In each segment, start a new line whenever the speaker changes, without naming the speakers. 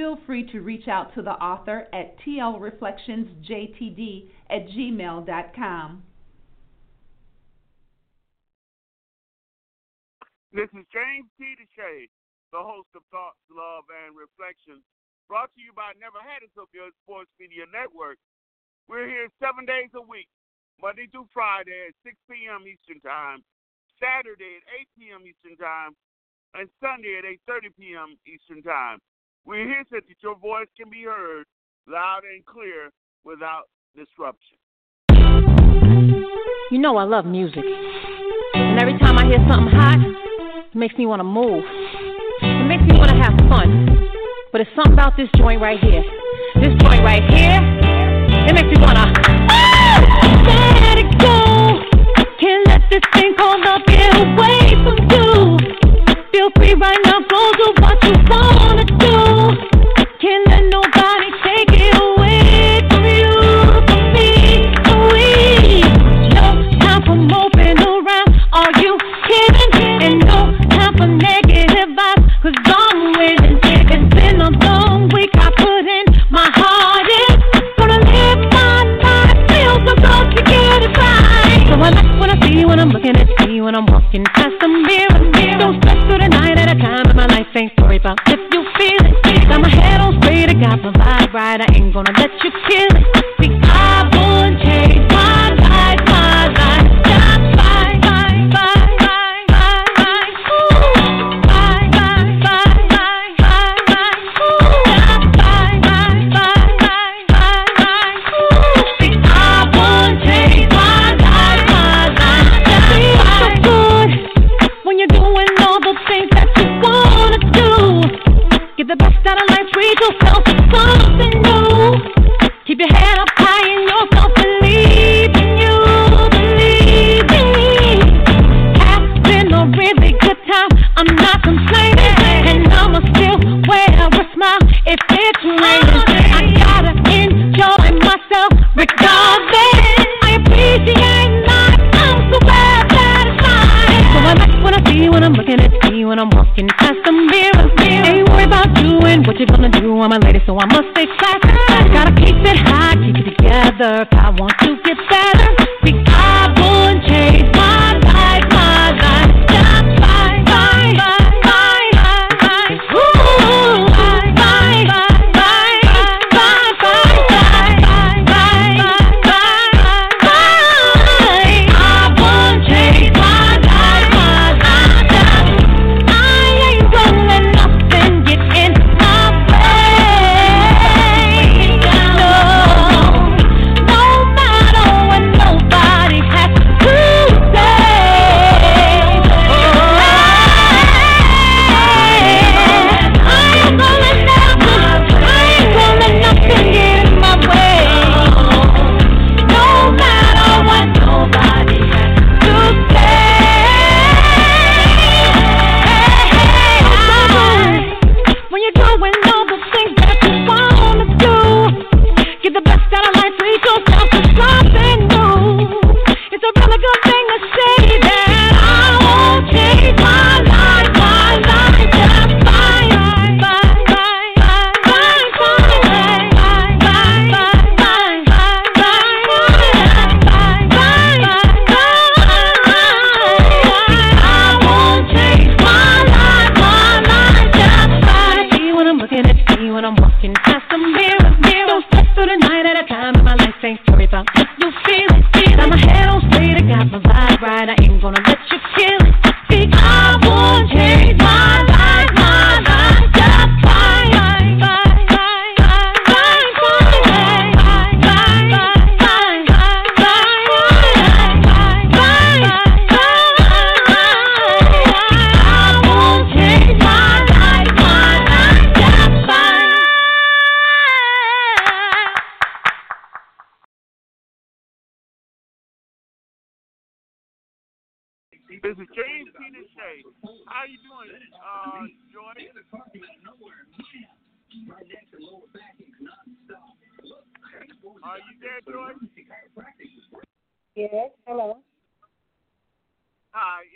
Feel free to reach out to the author at tlreflectionsjtd at gmail.com.
This is James T. DeShay, the host of Thoughts, Love, and Reflections, brought to you by Never Had It So Good Sports Media Network. We're here seven days a week, Monday through Friday at 6 p.m. Eastern Time, Saturday at 8 p.m. Eastern Time, and Sunday at 8.30 p.m. Eastern Time. We're here so that your voice can be heard loud and clear without disruption.
You know I love music. And every time I hear something hot, it makes me want to move. It makes me want to have fun. But it's something about this joint right here. This joint right here, it makes me want to. let it go. Can't let this thing called love get away from you. Feel free right now, go do what you wanna I'm past the mirror. Don't stress through the night at a time in my life, ain't story about if you feel it. Got my head on straight, I got my vibe right, I ain't gonna let you kill it. So I must stay classy. Gotta keep it high, keep it together. I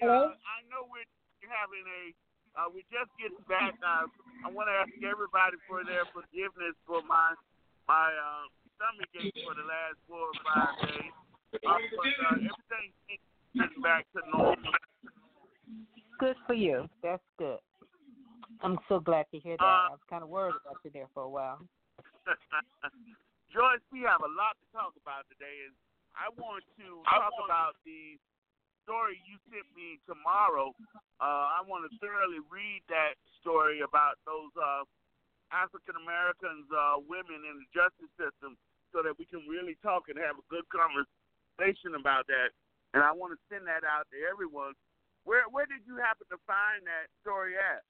Hi.
Hello?
Uh, I know we're having a. Uh, we just getting back. Uh, I want to ask everybody for their forgiveness for my my uh, stomach ache for the last four or five days. Uh, but uh, everything getting back to normal.
Good for you. That's good. I'm so glad to hear that.
Uh,
I was kind of worried about you there for a while.
Joyce, we have a lot to talk about today, and I want to talk about the story you sent me tomorrow. Uh, I want to thoroughly read that story about those uh, African Americans, uh, women in the justice system, so that we can really talk and have a good conversation about that. And I want to send that out to everyone. Where where did you happen to find that story at?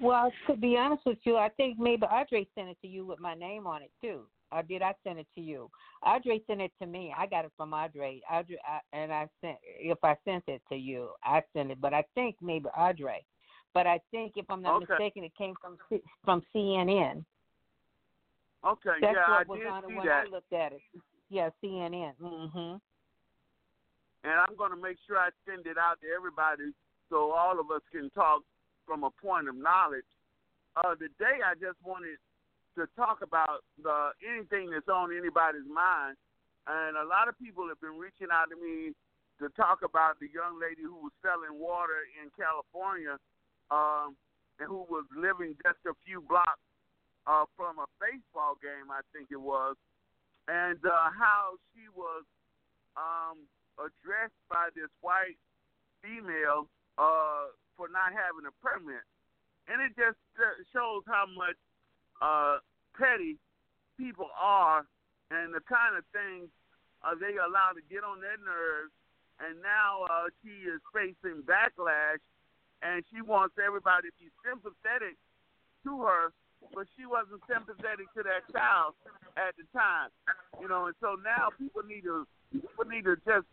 Well, to be honest with you, I think maybe Audrey sent it to you with my name on it too. Or did I send it to you? Audrey sent it to me. I got it from Audrey. Audrey, I, and I sent. If I sent it to you, I sent it. But I think maybe Audrey. But I think if I'm not
Okay.
mistaken, it came from C- from CNN.
Okay,
That's
yeah, I
what was
did
on
see
when
that.
I looked at it. Yeah, CNN. Mhm.
and I'm going to make sure I send it out to everybody so all of us can talk from a point of knowledge. Uh, today, I just wanted to talk about the anything that's on anybody's mind, and a lot of people have been reaching out to me to talk about the young lady who was selling water in California, um, and who was living just a few blocks uh, from a baseball game, I think it was, and uh, how she was. Um, addressed by this white female uh, for not having a permit, and it just uh, shows how much uh, petty people are, and the kind of things uh, they allow to get on their nerves. And now uh, she is facing backlash, and she wants everybody to be sympathetic to her, but she wasn't sympathetic to that child at the time, you know. And so now people need to people need to just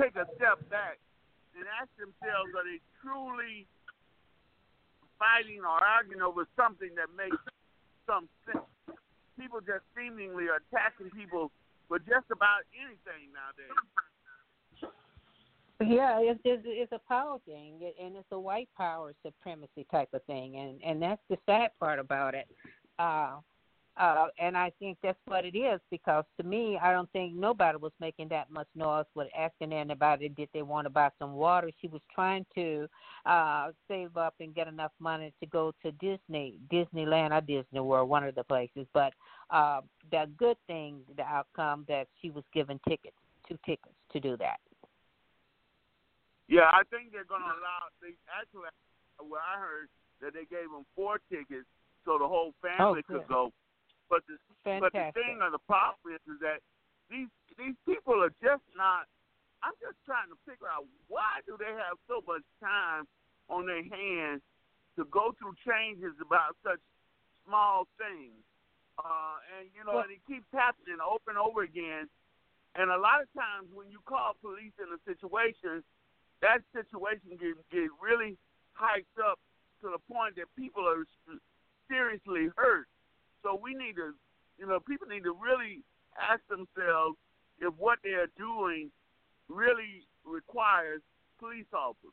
take a step back and ask themselves, are they truly fighting or arguing over something that makes some sense? People just seemingly are attacking people for just about anything nowadays.
Yeah, it's, it's it's a power thing, and it's a white power supremacy type of thing, and and that's the sad part about it. Uh, uh, and I think that's what it is because to me, I don't think nobody was making that much noise with asking anybody did they want to buy some water. She was trying to uh, save up and get enough money to go to Disney, Disneyland or Disney World, one of the places. But uh, the good thing, the outcome that she was given tickets, two tickets to do that.
Yeah, I think they're going to allow. They actually, what I heard that they gave them four tickets so the whole family
Oh,
could go. But the but the thing or the problem is, is that these these people are just not. I'm just trying to figure out why do they have so much time on their hands to go through changes about such small things. Uh, and you know,
Well-
and it keeps happening over and over again. And a lot of times when you call police in a situation, that situation get get really hyped up to the point that people are seriously hurt. So we need to, you know, people need to really ask themselves if what they're doing really requires police officers.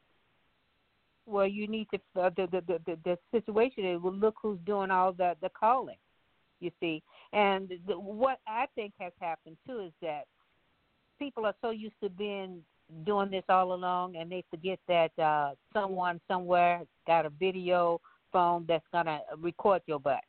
Well, you need to uh, the, the the the situation is well, look who's doing all the the calling. You see, and the, what I think has happened too is that people are so used to being doing this all along, and they forget that uh someone somewhere got a video phone that's gonna record your butt.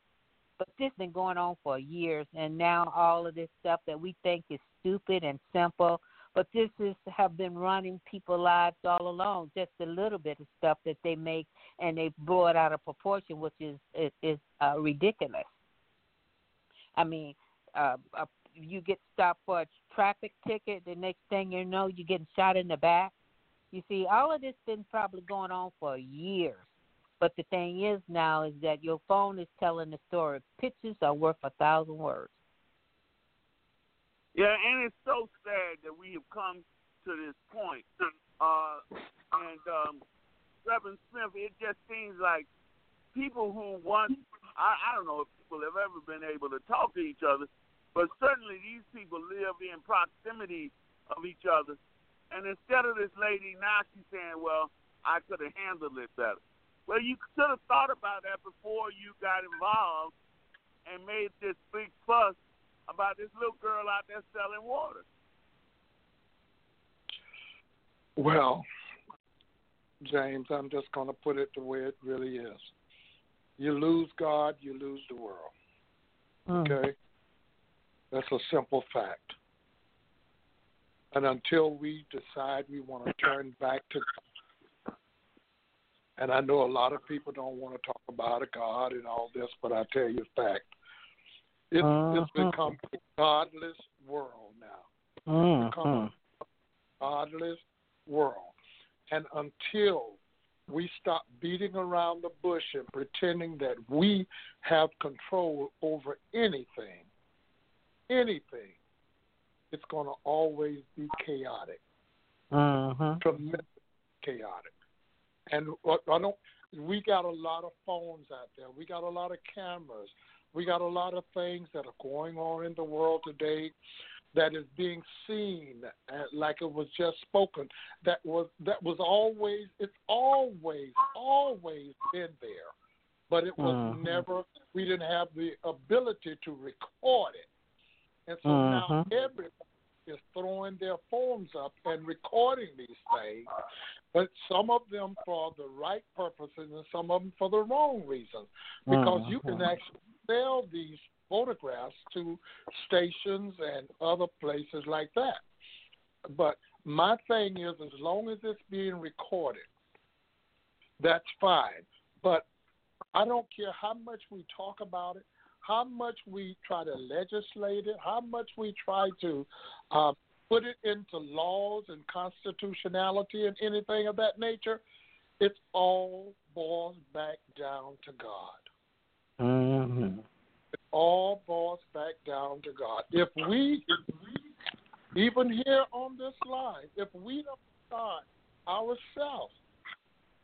But this has been going on for years, and now all of this stuff that we think is stupid and simple, but this is have been running people's lives all along. Just a little bit of stuff that they make, and they blow it out of proportion, which is is, is uh, ridiculous. I mean, uh, uh, you get stopped for a traffic ticket, the next thing you know, you're getting shot in the back. You see, all of this been probably going on for years. But the thing is now is that your phone is telling the story. Pictures are worth a thousand words.
Yeah, and it's so sad that we have come to this point. Uh, and um, Reverend Smith, it just seems like people who once, I, I don't know if people have ever been able to talk to each other, but certainly these people live in proximity of each other. And instead of this lady, now she's saying, well, I could have handled it better. Well, you should have thought about that before you got involved and made this big fuss about this little girl out there selling water.
Well, James, I'm just going to put it the way it really is. You lose God, you lose the world.
Mm.
Okay? That's a simple fact. And until we decide we want to turn back to and I know a lot of people don't want to talk about a God and all this, but I tell you a fact. It's,
uh-huh.
it's become a godless world now.
Uh-huh.
It's become a godless world. And until we stop beating around the bush and pretending that we have control over anything, anything, it's going to always be chaotic.
Uh-huh.
Tremendous chaotic. And I don't we got a lot of phones out there. We got a lot of cameras. We got a lot of things that are going on in the world today that is being seen uh, like it was just spoken. That was that was always it's always always been there, but it was
Mhm.
never. We didn't have the ability to record it, and so now
Mhm.
everybody is throwing their phones up and recording these things, but some of them for the right purposes and some of them for the wrong reasons. Because mm, you can actually sell these photographs to stations and other places like that. But my thing is, as long as it's being recorded, that's fine. But I don't care how much we talk about it, how much we try to legislate it, how much we try to uh, put it into laws and constitutionality and anything of that nature. It all boils back down to God.
Mm-hmm.
It all boils back down to God. If we, even here on this line, if we don't start ourselves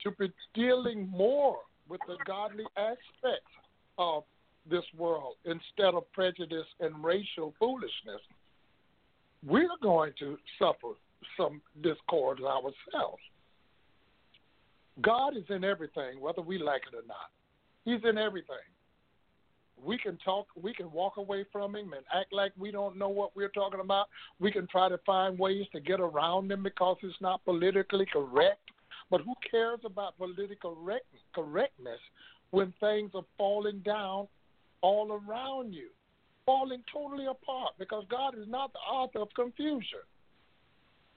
to be dealing more with the godly aspects of this world instead of prejudice and racial foolishness, we're going to suffer some discord ourselves. God is in everything, whether we like it or not. He's in everything. We can talk, we can walk away from him and act like we don't know what we're talking about. We can try to find ways to get around him because it's not politically correct. But who cares about political correctness when things are falling down all around you, falling totally apart? Because God is not the author of confusion.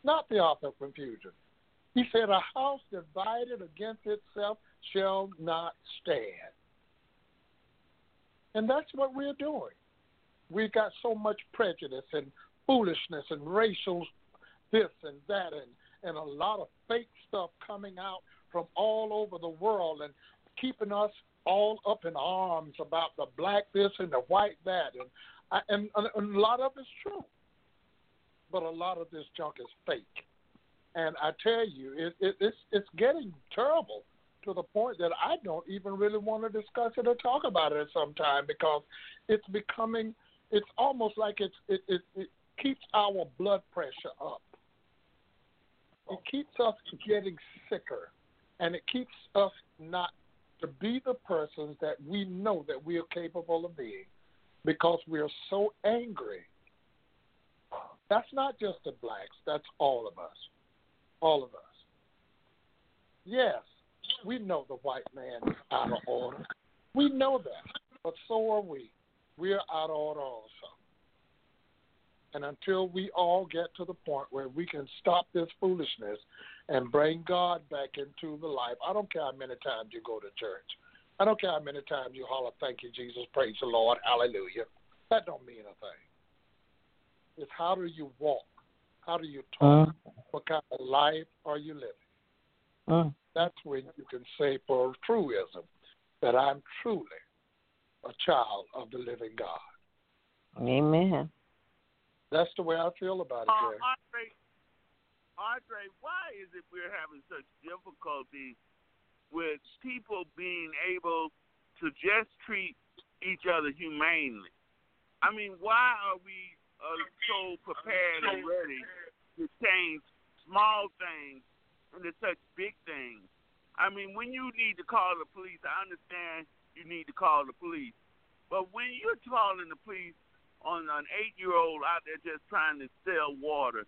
Not the author of confusion. He said, A house divided against itself shall not stand. And that's what we're doing. We've got so much prejudice and foolishness and racial this and that and, and a lot of fake stuff coming out from all over the world and keeping us all up in arms about the black this and the white that. And, I- and, and a lot of it's true. But a lot of this junk is fake. And I tell you, it, it, it's it's getting terrible to the point that I don't even really want to discuss it or talk about it at some time because it's becoming it's almost like it's it, it, it keeps our blood pressure up. It keeps us getting sicker and it keeps us not to be the persons that we know that we are capable of being because we are so angry. That's not just the blacks, that's all of us. All of us. Yes, we know the white man is out of order. We know that, but so are we. we're out of order also. And until we all get to the point where we can stop this foolishness and bring God back into the life, I don't care how many times you go to church. I don't care how many times you holler, "Thank you, Jesus, praise the Lord, Hallelujah." That don't mean a thing. It's how do you walk? How do you talk?
Uh,
what kind of life are you living?
uh,
That's when you can say for truism that I'm truly a child of the living God.
Amen.
That's the way I feel about it,
Uh,
Jerry.
Andre, why is it we're having such difficulty with people being able to just treat each other humanely? I mean, why are we uh, so prepared and ready to change small things into such big things? I mean, when you need to call the police, I understand you need to call the police. But when you're calling the police on an eight year old out there just trying to sell water,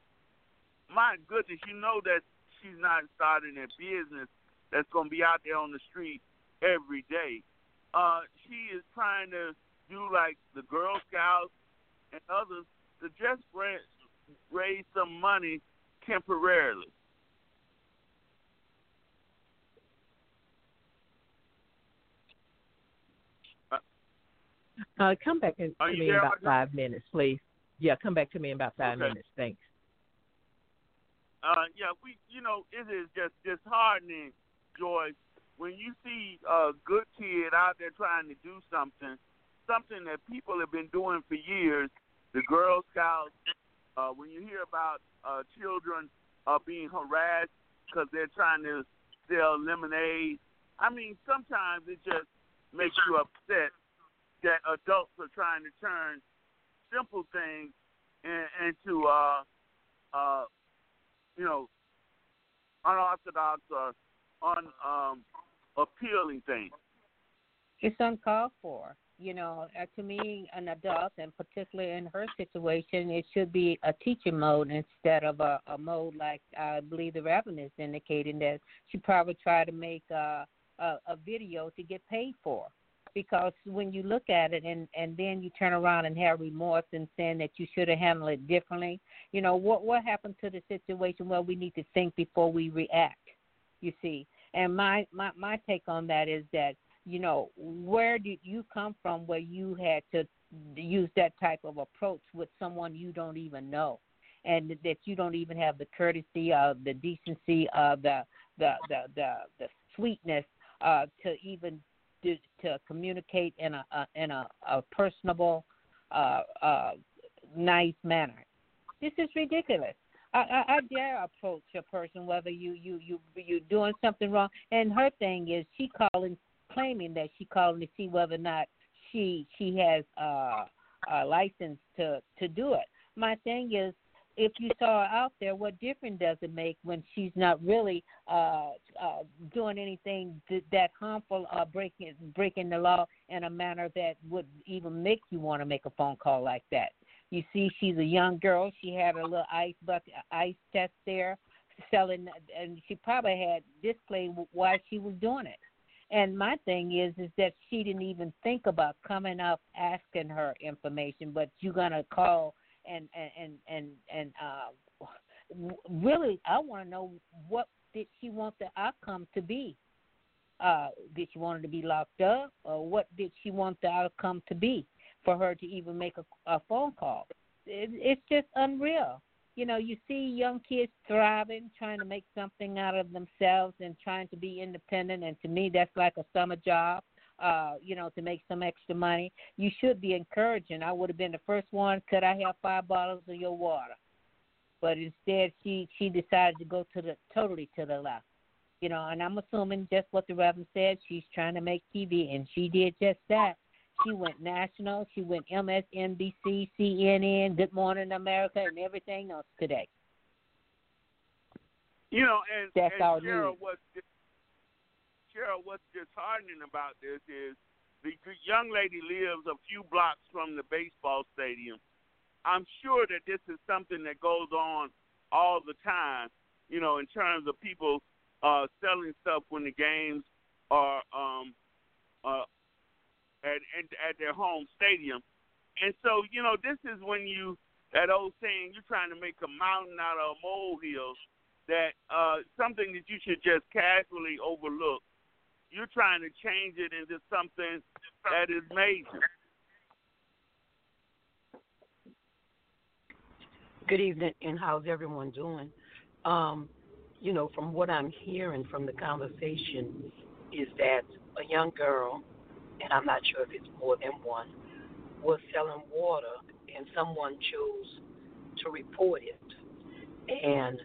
my goodness, you know that she's not starting a business that's going to be out there on the street every day. Uh, she is trying to do like the Girl Scouts and others to just raise, raise some money temporarily.
Uh, come back in, to me in about five minutes, please. Yeah, come back to me in about five
Okay.
minutes. Thanks.
Uh, yeah, we, you know, it is just disheartening, Joyce, when you see a good kid out there trying to do something, something that people have been doing for years. The Girl Scouts. Uh, when you hear about uh, children uh, being harassed because they're trying to sell lemonade, I mean, sometimes it just makes you upset that adults are trying to turn simple things in, into uh, uh, you know, unorthodox or un um appealing things.
It's uncalled for. You know, uh, to me, an adult, and particularly in her situation, it should be a teaching mode instead of a, a mode like I believe the Reverend is indicating that she probably tried to make a, a, a video to get paid for. Because when you look at it and and then you turn around and have remorse and saying that you should have handled it differently, you know what what happened to the situation well we need to think before we react. You see, and my my my take on that is that you know, where did you come from where you had to use that type of approach with someone you don't even know? And that you don't even have the courtesy of the decency of the the the the, the sweetness uh, to even to, to communicate in a, a in a, a personable, uh, uh, nice manner. This is ridiculous. I, I, I dare approach a person whether you you you you doing something wrong. And her thing is she calling claiming that she calling to see whether or not she she has uh, a license to to do it. My thing is, if you saw her out there, what difference does it make when she's not really uh, uh, doing anything th- that harmful or breaking breaking the law in a manner that would even make you want to make a phone call like that? You see, she's a young girl. She had a little ice bucket, ice test there, selling, and she probably had displayed why she was doing it. And my thing is, is that she didn't even think about coming up asking her information, but you're gonna call and and and and, uh, really, I want to know what did she want the outcome to be? Uh, did she want her to be locked up, or what did she want the outcome to be for her to even make a, a phone call? It, it's just unreal you know, you see young kids thriving, trying to make something out of themselves and trying to be independent. And to me, that's like a summer job, uh, you know, to make some extra money. You should be encouraging. I would have been the first one. Could I have five bottles of your water? But instead, she she decided to go to the totally to the left. You know, and I'm assuming just what the Reverend said. She's trying to make TV, and she did just that. She went national. She went MSNBC, CNN, Good Morning America, and everything else today.
You know, and,
That's
and Cheryl,
news.
What's disheartening about this is the the young lady lives a few blocks from the baseball stadium. I'm sure that this is something that goes on all the time. You know, in terms of people uh, selling stuff when the games are um, uh, at, at at their home stadium. And so, you know, this is when you that old saying, you're trying to make a mountain out of a molehill. That uh, something that you should just casually overlook. You're trying to change it into something that is major.
Good evening, and how's everyone doing? Um, you know, from what I'm hearing from the conversation, is that a young girl, and I'm not sure if it's more than one, was selling water, and someone chose to report it. And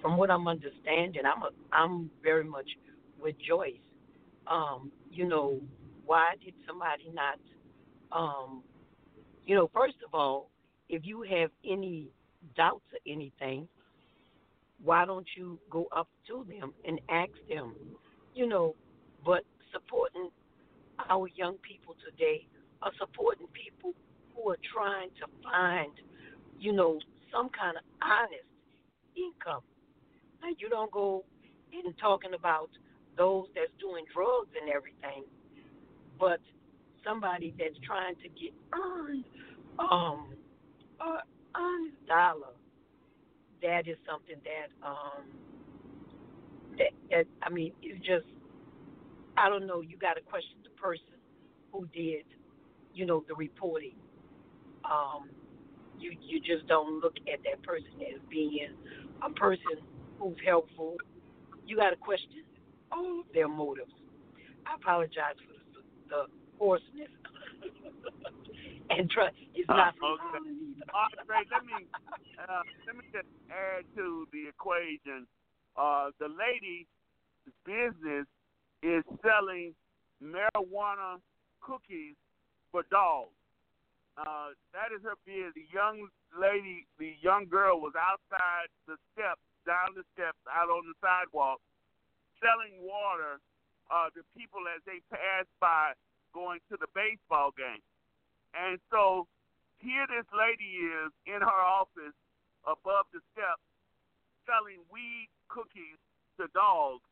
from what I'm understanding, I'm a, I'm very much with Joyce. Um, you know, why did somebody not, um, you know, first of all, if you have any doubts or anything, why don't you go up to them and ask them? You know, but supporting our young people today are supporting people who are trying to find, you know, some kind of honest income. Now you don't go in talking about those that's doing drugs and everything, but somebody that's trying to get earned um uh, honest dollar. That is something that um that, that I mean you just I don't know, you gotta question the person who did, you know, the reporting. Um you you just don't look at that person as being a person who's helpful. You gotta question all their motives. I apologize for the, the hoarseness. and try it's not
uh, okay. Right, let me uh, let me just add to the equation. Uh, the lady's business is selling marijuana cookies for dogs. Uh, that is her business. The young lady, the young girl, was outside the steps, down the steps, out on the sidewalk, selling water uh, to people as they pass by going to the baseball game. And so here this lady is in her office above the steps selling weed cookies to dogs.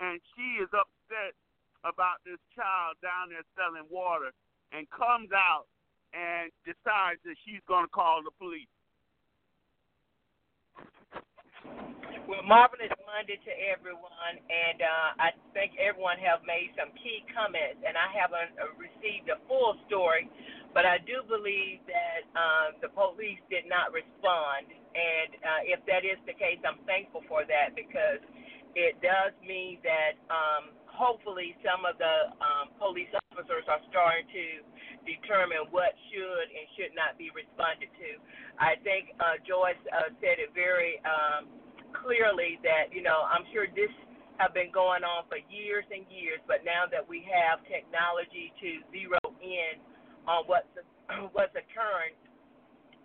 And she is upset about this child down there selling water and comes out and decides that she's going to call the police.
Well, marvelous Monday to everyone, and uh, I think everyone have made some key comments, and I haven't uh, received a full story, but I do believe that uh, the police did not respond, and uh, if that is the case, I'm thankful for that because it does mean that um, hopefully some of the um, police officers are starting to determine what should and should not be responded to. I think uh, Joyce uh, said it very um, clearly that you know I'm sure this have been going on for years and years, but now that we have technology to zero in on what's what's occurring,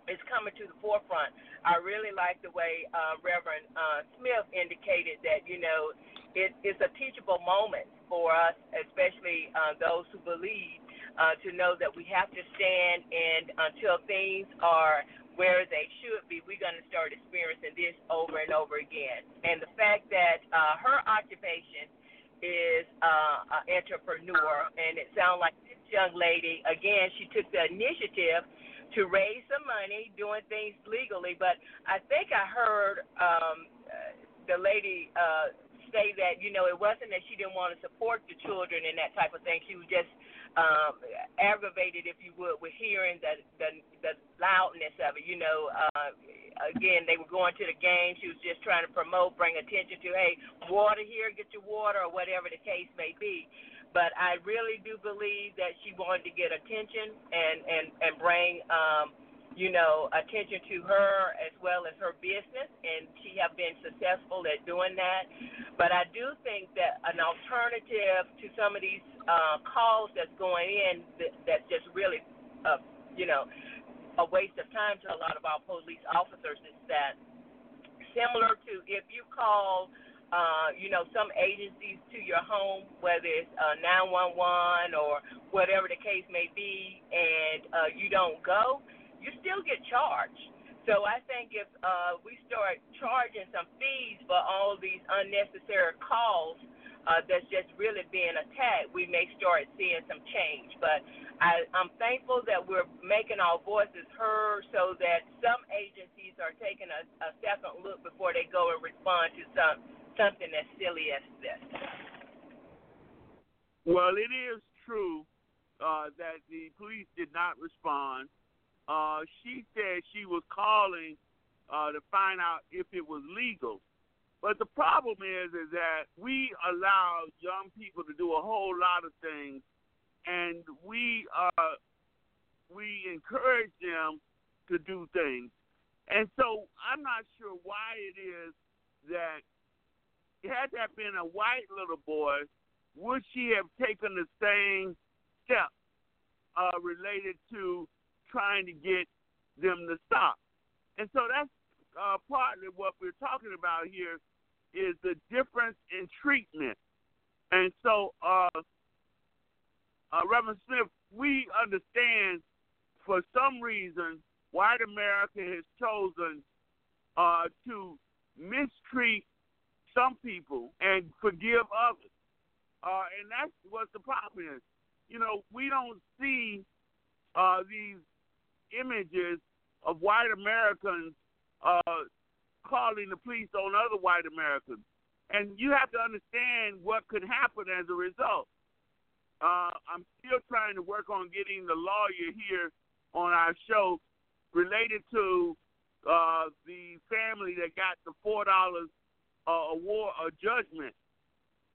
it's coming to the forefront. I really like the way uh, Reverend uh, Smith indicated that you know it, it's a teachable moment for us, especially uh, those who believe, uh, to know that we have to stand and until things are where they should be, we're going to start experiencing this over and over again. And the fact that uh, her occupation is uh, an entrepreneur, and it sounds like this young lady, again, she took the initiative to raise some money, doing things legally. But I think I heard um, the lady uh, say that you know it wasn't that she didn't want to support the children and that type of thing. She was just um, aggravated, if you would, with hearing the the, the loudness of it. You know, uh, again, they were going to the game. She was just trying to promote, bring attention to, hey, water here, get your water, or whatever the case may be. But I really do believe that she wanted to get attention and and and bring. Um, you know, attention to her as well as her business, and she have been successful at doing that. But I do think that an alternative to some of these uh, calls that's going in that, that's just really, uh, you know, a waste of time to a lot of our police officers is that similar to if you call. Uh, you know, some agencies to your home, whether it's uh, 911 or whatever the case may be, and uh, you don't go, you still get charged. So I think if uh, we start charging some fees for all these unnecessary calls, uh, that's just really being attacked, we may start seeing some change. But I, I'm thankful that we're making our voices heard so that some agencies are taking a, a second look before they go and respond to some something as silly as this.
Well, it is true uh, that the police did not respond. Uh, she said she was calling uh, to find out if it was legal. But the problem is, is that we allow young people to do a whole lot of things, and we uh, we encourage them to do things. And so I'm not sure why it is that had that been a white little boy, would she have taken the same step uh, related to trying to get them to stop? And so that's uh, partly what we're talking about here is the difference in treatment. And so, uh, uh, Reverend Smith, we understand for some reason white America has chosen uh, to mistreat some people and forgive others. Uh, and that's what the problem is. You know, we don't see uh, these images of white Americans uh, calling the police on other white Americans. And you have to understand what could happen as a result. Uh, I'm still trying to work on getting the lawyer here on our show related to uh, the family that got the four dollars uh, award a judgment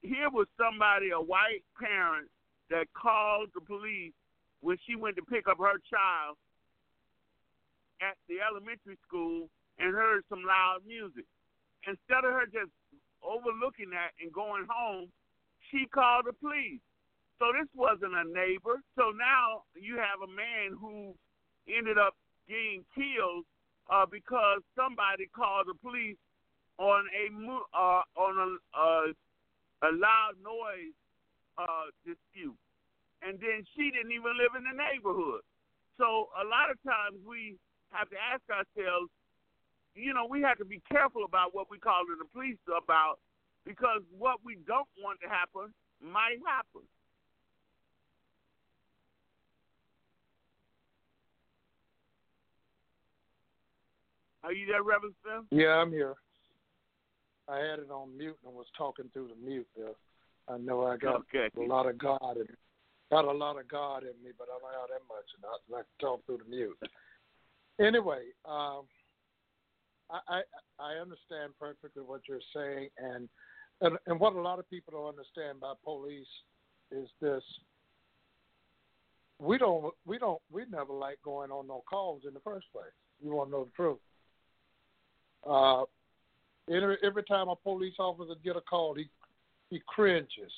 here was somebody, a white parent, that called the police when she went to pick up her child at the elementary school and heard some loud music. Instead of her just overlooking that and going home, she called the police. So this wasn't a neighbor. So now you have a man who ended up getting killed uh, because somebody called the police on a uh, on a, uh, a loud noise uh, dispute. And then she didn't even live in the neighborhood. So a lot of times we have to ask ourselves, you know, we have to be careful about what we call in the police about because what we don't want to happen might happen. Are you there, Reverend Smith?
Yeah, I'm here. I had it on mute and was talking through the mute there. I know I got
okay.
a lot of God in got a lot of God in me, but I don't have that much, and I, I can talk through the mute. Anyway, um, I, I I understand perfectly what you're saying, and, and and what a lot of people don't understand about police is this: we don't we don't we never like going on no calls in the first place. You want to know the truth? Uh, Every, every time a police officer get a call, he he cringes,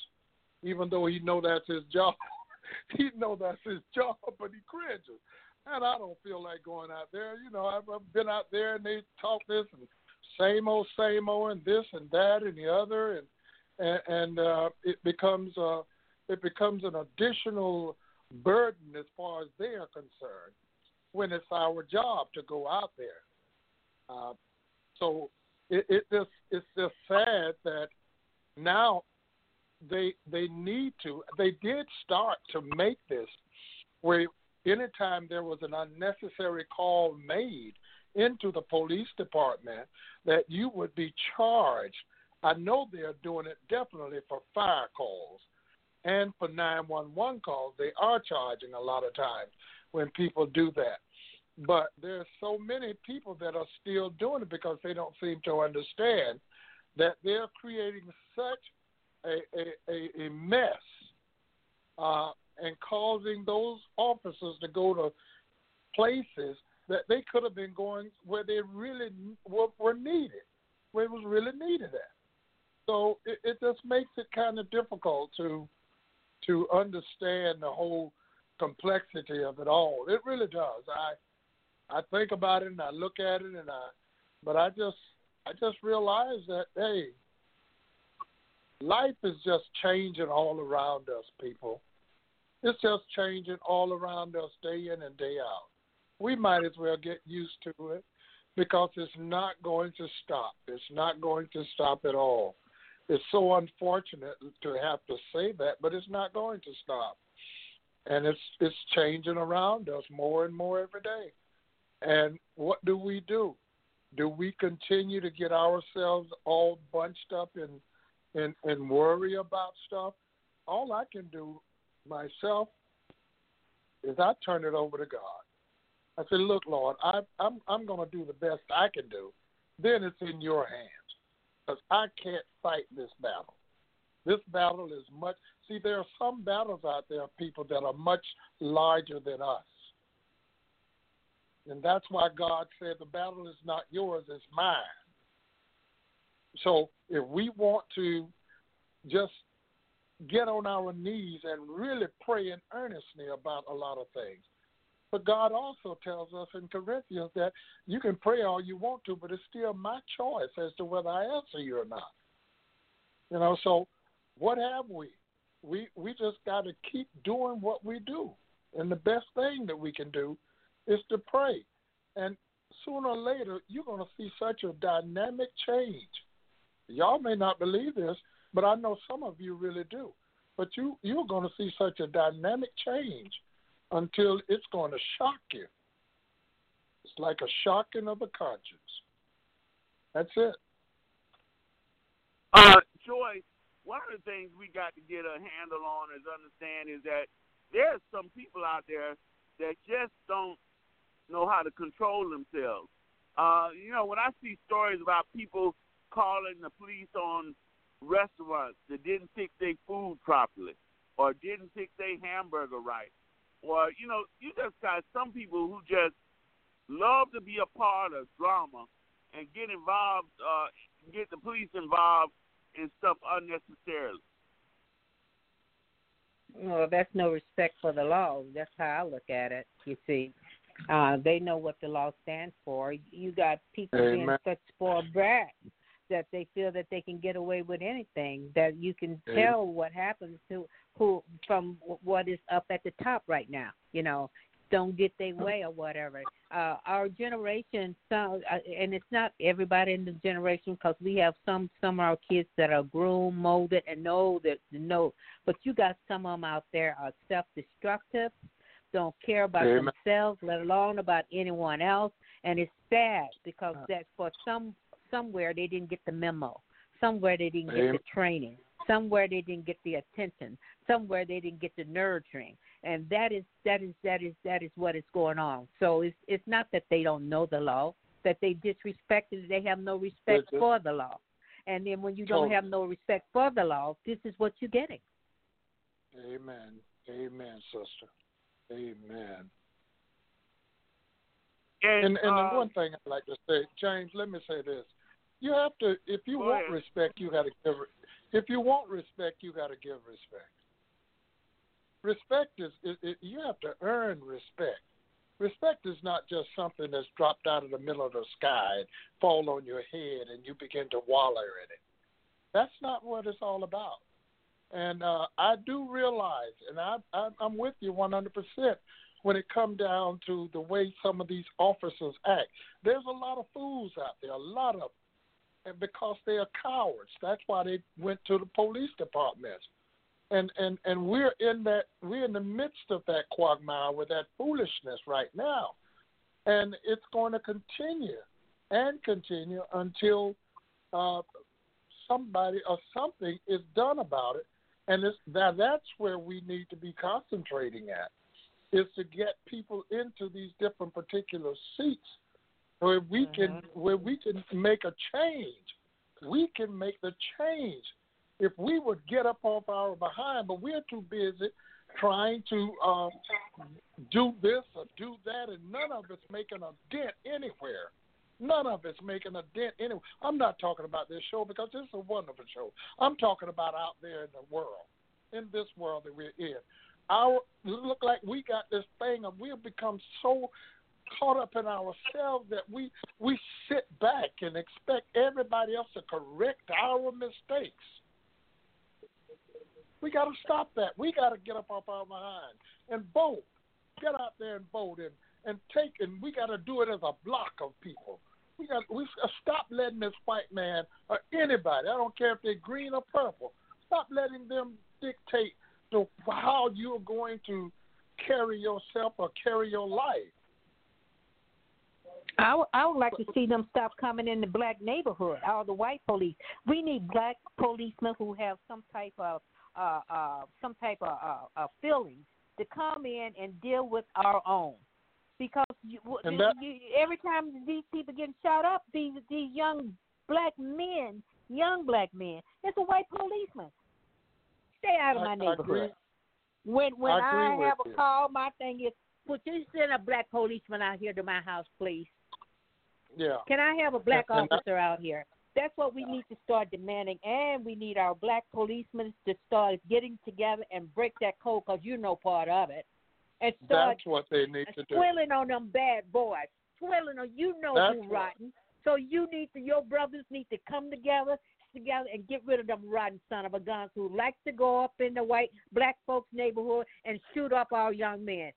even though he know that's his job. he know that's his job, but he cringes. And I don't feel like going out there. You know, I've, I've been out there and they talk this and same old, same old, and this and that and the other, and and, and uh, it becomes uh, it becomes an additional burden as far as they are concerned when it's our job to go out there. Uh, so it, it just it's just sad that now they they need to they did start to make this where anytime there was an unnecessary call made into the police department that you would be charged. I know they're doing it definitely for fire calls and for 911 calls. They are charging a lot of times when people do that. But there's so many people that are still doing it because they don't seem to understand that they're creating such a, a, a, a mess uh, and causing those officers to go to places that they could have been going where they really were, needed, where it was really needed at. So it, it just makes it kind of difficult to to understand the whole complexity of it all. It really does. I I think about it and I look at it and I, but I just I just realize that hey, life is just changing all around us, people. It's just changing all around us day in and day out. We might as well get used to it because it's not going to stop. It's not going to stop at all. it's so unfortunate to have to say that, but it's not going to stop. And it's it's changing around us more and more every day. And what do we do? Do we continue to get ourselves all bunched up and and, and worry about stuff? All I can do myself is I turn it over to God. I said, "Look, Lord, I, I'm I'm going to do the best I can do. Then it's in your hands, because I can't fight this battle. This battle is much. See, there are some battles out there, people that are much larger than us, and that's why God said the battle is not yours, it's mine. So if we want to just get on our knees and really pray in earnestly about a lot of things. But God also tells us in Corinthians that you can pray all you want to, but it's still my choice as to whether I answer you or not. You know, so what have we? We we just got to keep doing what we do, and the best thing that we can do is to pray. And sooner or later, you're going to see such a dynamic change. Y'all may not believe this, but I know some of you really do. But you you're going to see such a dynamic change until it's going to shock you. It's like a shocking of the conscience. That's it.
Uh, Joy, one of the things we got to get a handle on is understand is that there's some people out there that just don't know how to control themselves. Uh, you know, when I see stories about people calling the police on restaurants that didn't fix their food properly or didn't fix their hamburger right. Or, you know, you just got some people who just love to be a part of drama and get involved, uh, get the police involved in stuff unnecessarily.
Well, that's no respect for the law. That's how I look at it. You see, uh, they know what the law stands for. You got people
Amen.
being such spoiled brats that they feel that they can get away with anything. That you can tell what happens to who from what is up at the top right now. You know, don't get their way or whatever. Uh, our generation, some, uh, and it's not everybody in the generation because we have some some of our kids that are groomed, molded, and know that know. But you got some of them out there are self-destructive, don't care about
Amen.
themselves, let alone about anyone else, and it's sad because
Uh.
that for some somewhere they didn't get the memo, somewhere they didn't get the training, somewhere they didn't get the attention, somewhere they didn't get the nurturing, and that is that is that is that is what is going on. So it's it's not that they don't know the law, that they disrespect it, they have no respect
Yes,
for the law, and then when you don't
Totally.
have no respect for the law, this is what you're getting.
Amen. Amen, sister. Amen.
And,
And and
uh,
the one thing I'd like to say, James, let me say this: you have to, if you
Go
want
ahead.
respect, you got to give. If you want respect, you got to give respect. Respect is, is, is you have to earn respect. Respect is not just something that's dropped out of the middle of the sky and fall on your head and you begin to wallow in it. That's not what it's all about. And uh, I do realize, and I, I, I'm with you 100% when it come down to the way some of these officers act. There's a lot of fools out there, a lot of and because they are cowards. That's why they went to the police department. And and and we're in that we're in the midst of that quagmire with that foolishness right now, and it's going to continue and continue until uh, somebody or something is done about it. And it's, that that's where we need to be concentrating at is to get people into these different particular seats where we can where we can make a change. We can make the change if we would get up off our behind, but we're too busy trying to uh, do this or do that, and none of it's making a dent anywhere. None of it's making a dent anywhere. I'm not talking about this show because this is a wonderful show. I'm talking about out there in the world, in this world that we're in. Our look like we got this thing, and we've become so caught up in ourselves that we we sit back and expect everybody else to correct our mistakes. We got to stop that. We got to get up off our behind and vote. Get out there and vote and and take and we got to do it as a block of people. We got we uh, stop letting this white man or anybody. I don't care if they're green or purple. Stop letting them dictate to how you're going to carry yourself or carry your life.
I, w- I would like to see them stop coming in the black neighborhood, all the white police. We need black policemen who have some type of uh, uh, some type of uh, uh, feelings to come in and deal with our own. Because you,
that-
you, every time these people get shot up, these these young black men, young black men, it's a white policeman. Stay out of
I-
my neighborhood. When when
I
I, have
you.
a call, my thing is, put you send a black policeman out here to my house, please?
Yeah.
Can I have a black officer out here? That's what we need to start demanding, and we need our black policemen to start getting together and break that code because you know part of it, and start
That's what they need to do.
swilling on them bad boys, swilling on you know
That's
who rotten. So you need to, your brothers need to come together, together and get rid of them rotten son of a guns who like to go up in the white black folks neighborhood and shoot up our young men.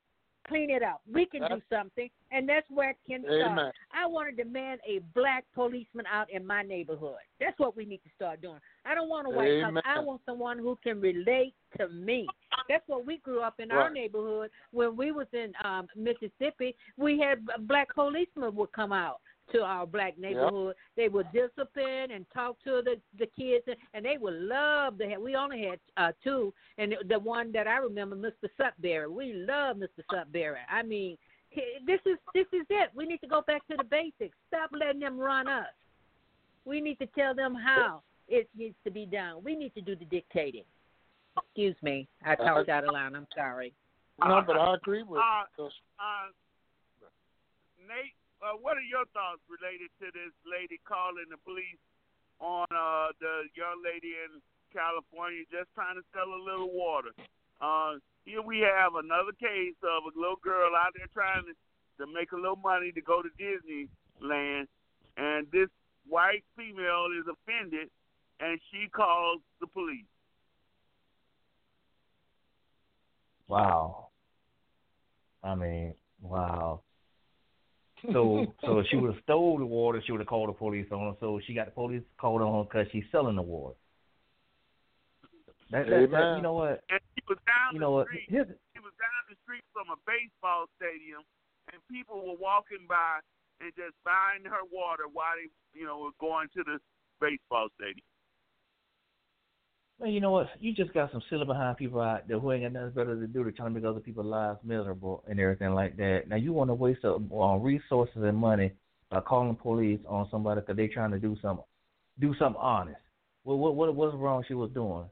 Clean it up. We can do something, and that's where it can
Amen.
start. I want to demand a black policeman out in my neighborhood. That's what we need to start doing. I don't want a white cop.
Amen.
I want someone who can relate to me. That's what we grew up in our neighborhood. When we was in um Mississippi, we had black policemen would come out to our black neighborhood. They would discipline and talk to the the kids, and they would love to have. We only had uh two, and the one that I remember, Mr. Sutberry. We love Mr. Sutberry. I mean, this is this is it. We need to go back to the basics. Stop letting them run us. We need to tell them how it needs to be done. We need to do the dictating. Excuse me, I talked out of line. I'm sorry.
No, but I agree with
Uh, Uh, Nate, uh, what are your thoughts related to this lady calling the police on uh, the young lady in California just trying to sell a little water? Uh, here we have another case of a little girl out there trying to, to make a little money to go to Disneyland, and this white female is offended, and she calls the police.
Wow. I mean, wow. So, so if she would have stole the water, she would have called the police on her. So she got the police called on her because she's selling the water. That, that, that, you know what?
And she was down
You know what?
street.
Here's,
She was down the street from a baseball stadium, and people were walking by and just buying her water while they, you know, were going to the baseball stadium.
Well, you know what? You just got some silly behind people out there who ain't got nothing better to do to trying to make other people's lives miserable and everything like that. Now you want to waste up on resources and money by calling police on somebody because they trying to do something, do something honest. What what what what's wrong? She was doing.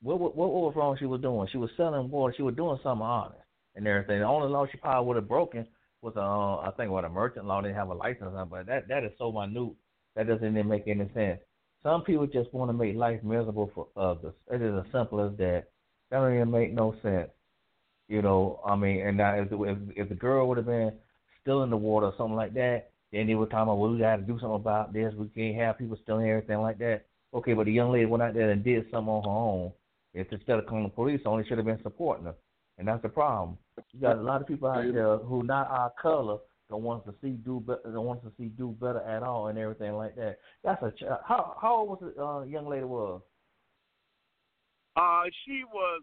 What, what what was wrong she was doing? She was selling water. She was doing something honest and everything. The only law she probably would have broken was uh I think what a merchant law didn't have a license on, but that that is so minute that doesn't even make any sense. Some people just want to make life miserable for others. It is as simple as that. That don't even make no sense. You know, I mean, and now if the, if, if the girl would have been still in the water or something like that, then they were talking about, well, we got to do something about this. We can't have people stealing everything like that. Okay, but the young lady went out there and did something on her own. If instead of calling the police, only should have been supporting her, and that's the problem. You got a lot of people out there who not our color don't want to see do better, don't want to see do better at all, and everything like that. That's a ch- how how old was the uh, young lady was?
Uh, she was,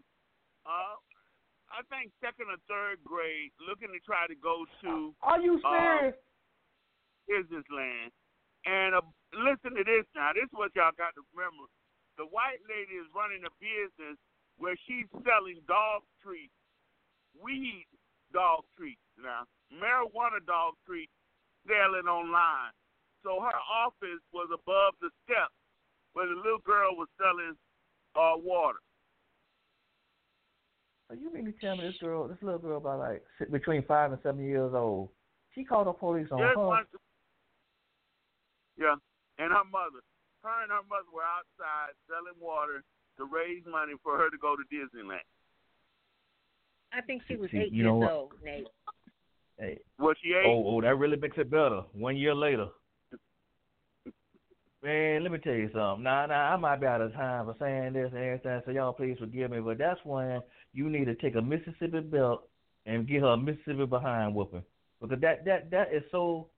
uh, I think, second or third grade, looking to try to go to
Are you
uh,
serious?
Disneyland. And uh, listen to this now. This is what y'all got to remember. The white lady is running a business where she's selling dog treats, weed dog treats now, marijuana dog treats, selling online. So her office was above the steps where the little girl was selling uh, water.
So you mean to tell me this girl, this little girl, about like between five and seven years old, she called the police on
Just
her?
once- yeah, and her mother. Her and her mother were outside selling water to raise money for her to go to Disneyland.
I think she was
See,
eight
you
years old, Nate.
Hey,
Was she eight?
oh, oh, that really makes it better. One year later. Man, let me tell you something. Now, now I might be out of time for saying this and everything, so y'all please forgive me, but that's when you need to take a Mississippi belt and get her a Mississippi behind whooping because that that that is so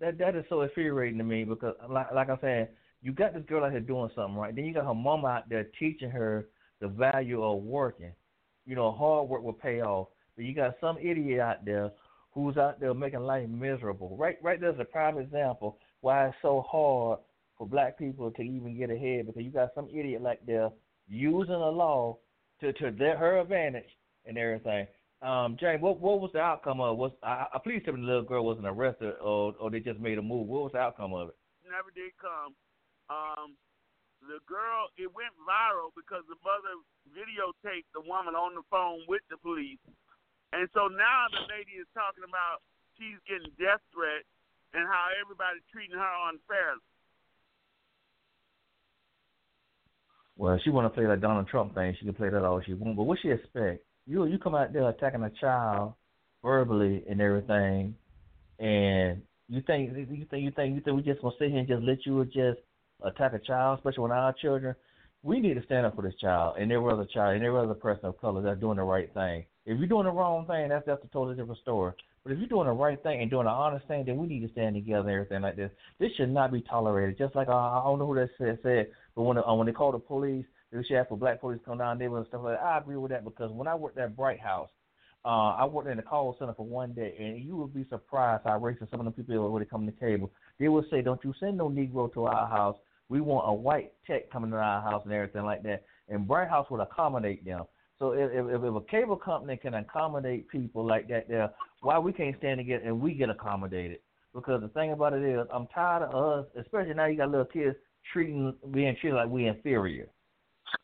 that that is so infuriating to me because, like, like I said, you got this girl out here doing something right. Then you got her mama out there teaching her the value of working. You know, hard work will pay off. But you got some idiot out there who's out there making life miserable. Right, right there's a prime example why it's so hard for black people to even get ahead because you got some idiot like there using the law to to their her advantage and everything. Um, James, what what was the outcome of? Was I, I please tell me the little girl wasn't arrested or or they just made a move? What was the outcome of it?
Never did come. Um, the girl, it went viral because the mother videotaped the woman on the phone with the police, and so now the lady is talking about she's getting death threats and how everybody's treating her unfairly.
Well, she want to play that Donald Trump thing. She can play that all she want. But what she expect? You you come out there attacking a child verbally and everything, and you think you think you think you think we just gonna sit here and just let you just attack a child, especially when our children? We need to stand up for this child and every other child and every other person of color that's doing the right thing. If you're doing the wrong thing, that's that's a totally different story. But if you're doing the right thing and doing the honest thing, then we need to stand together and everything like this. This should not be tolerated. Just like uh, I don't know who that said, said but when uh, when they call the police, they should have for black police come down there and stuff like that. I agree with that because when I worked at Bright House, uh, I worked in the call center for one day, and you would be surprised how racist some of the people they come to the table. They will say, "Don't you send no Negro to our house. We want a white tech coming to our house and everything like that." And Bright House would accommodate them. So if, if, if a cable company can accommodate people like that, there, why we can't stand together and we get accommodated? Because the thing about it is, I'm tired of us, especially now you got little kids treating being treated like we inferior.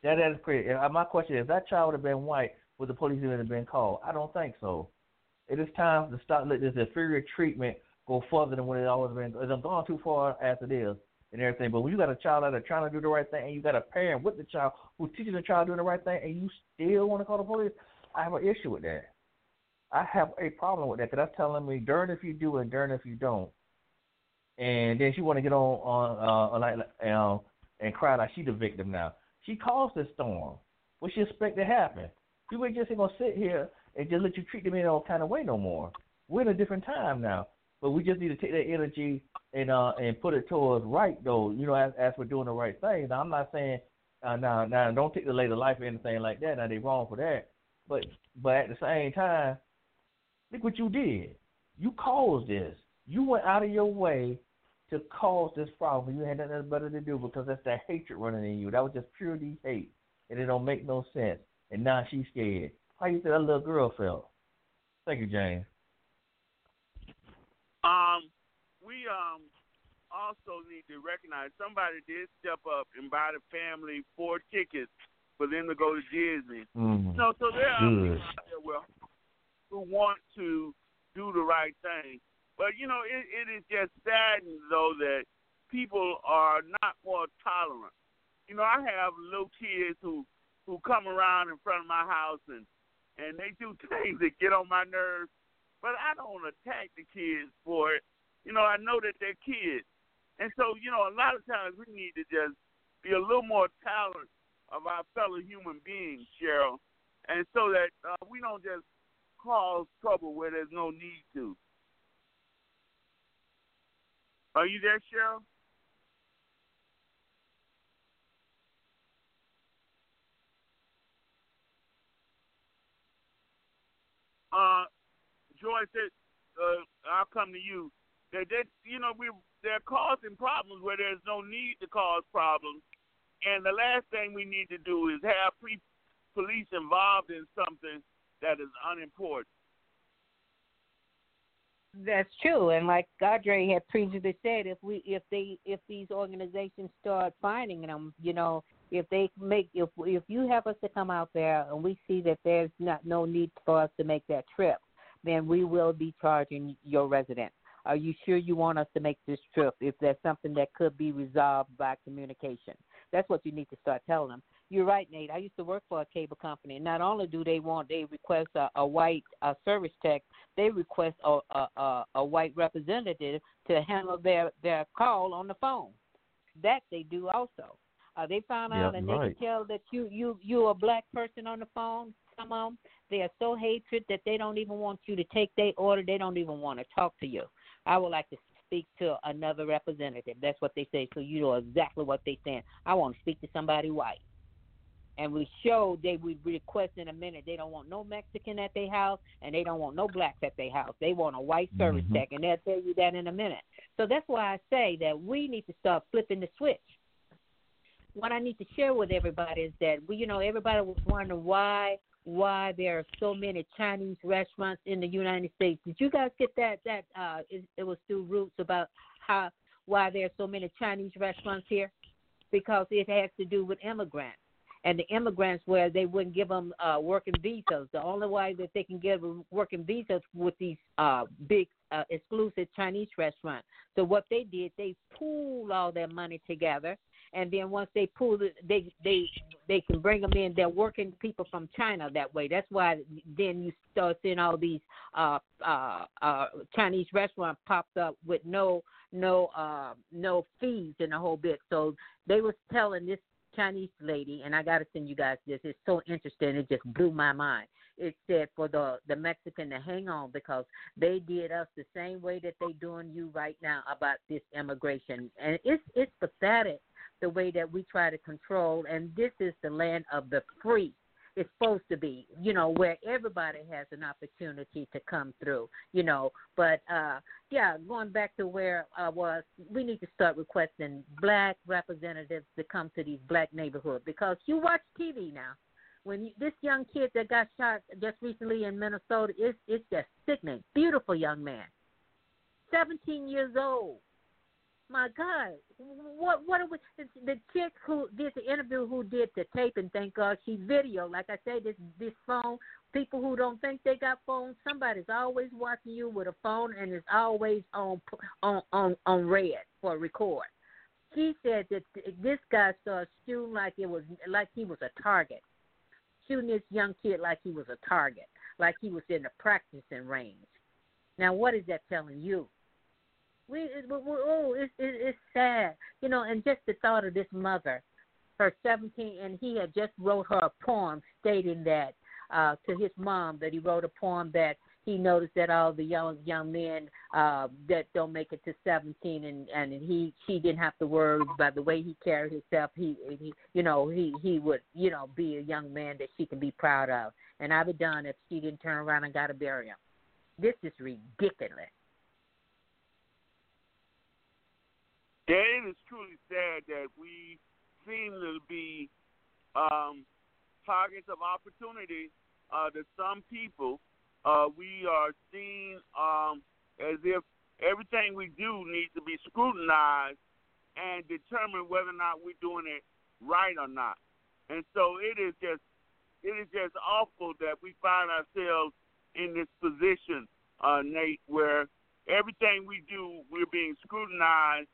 That that is crazy. Uh, my question is, if that child would have been white, would the police even have been called? I don't think so. It is time to stop letting this inferior treatment go further than what it always been. It's gone too far as it is and everything. But when you got a child that are trying to do the right thing, and you got a parent with the child who's teaching the child doing the right thing, and you still want to call the police, I have an issue with that. I have a problem with that because that's telling me darn if you do and darn if you don't. And then she want to get on on uh, like uh, and cry like she the victim now. She caused this storm. What she expect to happen? You ain't just ain't gonna sit here and just let you treat them in all kind of way no more. We're in a different time now. But we just need to take that energy and uh and put it towards right though. You know, as as we're doing the right thing. Now I'm not saying uh, now now don't take the later life or anything like that. Now they wrong for that. But but at the same time, look what you did. You caused this. You went out of your way to cause this problem. You had nothing better to do because that's that hatred running in you. That was just purely hate, and it don't make no sense. And now she's scared. How you think that little girl felt? Thank you, James.
Um, we um also need to recognize somebody did step up and buy the family four tickets for them to go to Disney.
Mm.
No, so there are people out there well, who want to do the right thing. But you know, it, it is just saddening though that people are not more tolerant. You know, I have little kids who who come around in front of my house and and they do things that get on my nerves but I don't attack the kids for it. You know, I know that they're kids. And so, you know, a lot of times we need to just be a little more tolerant of our fellow human beings, Cheryl, and so that uh, we don't just cause trouble where there's no need to. Are you there, Cheryl? Uh, Joy said, uh, "I'll come to you." That they, you know, we they're causing problems where there's no need to cause problems, and the last thing we need to do is have pre- police involved in something that is unimportant.
That's true, and like Godre had previously said, if we if they if these organizations start finding them, you know, if they make if if you have us to come out there and we see that there's not no need for us to make that trip, then we will be charging your resident. Are you sure you want us to make this trip if there's something that could be resolved by communication? That's what you need to start telling them. You're right, Nate. I used to work for a cable company. Not only do they want, they request a, a white a service tech, they request a, a, a white representative to handle their, their call on the phone. That they do also. Uh, they found out
yeah,
and
right.
they can tell that you you you're a black person on the phone. Some of them they are so hatred that they don't even want you to take their order. They don't even want to talk to you. I would like to speak to another representative. That's what they say. So you know exactly what they're saying. I want to speak to somebody white. And we showed they would request in a minute. They don't want no Mexican at their house, and they don't want no blacks at their house. They want a white service
Mhm.
tech, and they'll tell you that in a minute. So that's why I say that we need to start flipping the switch what I need to share with everybody is that we, you know, everybody was wondering why why there are so many Chinese restaurants in the United States. Did you guys get that? That uh, it, it was through Roots about how why there are so many Chinese restaurants here, because it has to do with immigrants and the immigrants where they wouldn't give them uh, working visas. The only way that they can get working visas with these uh, big uh, exclusive Chinese restaurants. So what they did, they pooled all their money together, and then once they pull it, they they they can bring them in. They're working people from China that way. That's why then you start seeing all these uh, uh, uh, Chinese restaurants popped up with no no uh, no fees and the whole bit. So they was telling this Chinese lady, and I got to send you guys this. It's so interesting. It just blew my mind. It said for the the Mexican to hang on because they did us the same way that they doing you right now about this immigration, and it's it's pathetic the way that we try to control. And this is the land of the free. It's supposed to be, you know, where everybody has an opportunity to come through, you know. But uh yeah, going back to where I was, we need to start requesting black representatives to come to these black neighborhoods because you watch TV now. When you, this young kid that got shot just recently in Minnesota, it's it's just sickening. Beautiful young man, seventeen years old. My God, what what are we? The chick who did the interview, who did the tape, and thank God she video. Like I say, this this phone. People who don't think they got phones, somebody's always watching you with a phone, and it's always on on on on red for record. He said that this guy started shooting like it was like he was a target, shooting this young kid like he was a target, like he was in the practicing range. Now, what is that telling you? we oh it's it's sad you know and just the thought of this mother her 17 and he had just wrote her a poem stating that uh to his mom that he wrote a poem that he noticed that all the young young men uh that don't make it to 17 and and he she didn't have to worry about the way he carried himself. He he you know he he would you know be a young man that she can be proud of. And i'd be done if she didn't turn around and got to bury him this is ridiculous.
Yeah, it is truly sad that we seem to be um, targets of opportunity uh, to some people. Uh, we are seen um, as if everything we do needs to be scrutinized and determine whether or not we're doing it right or not. And so it is just it is just awful that we find ourselves in this position, uh, Nate, where everything we do we're being scrutinized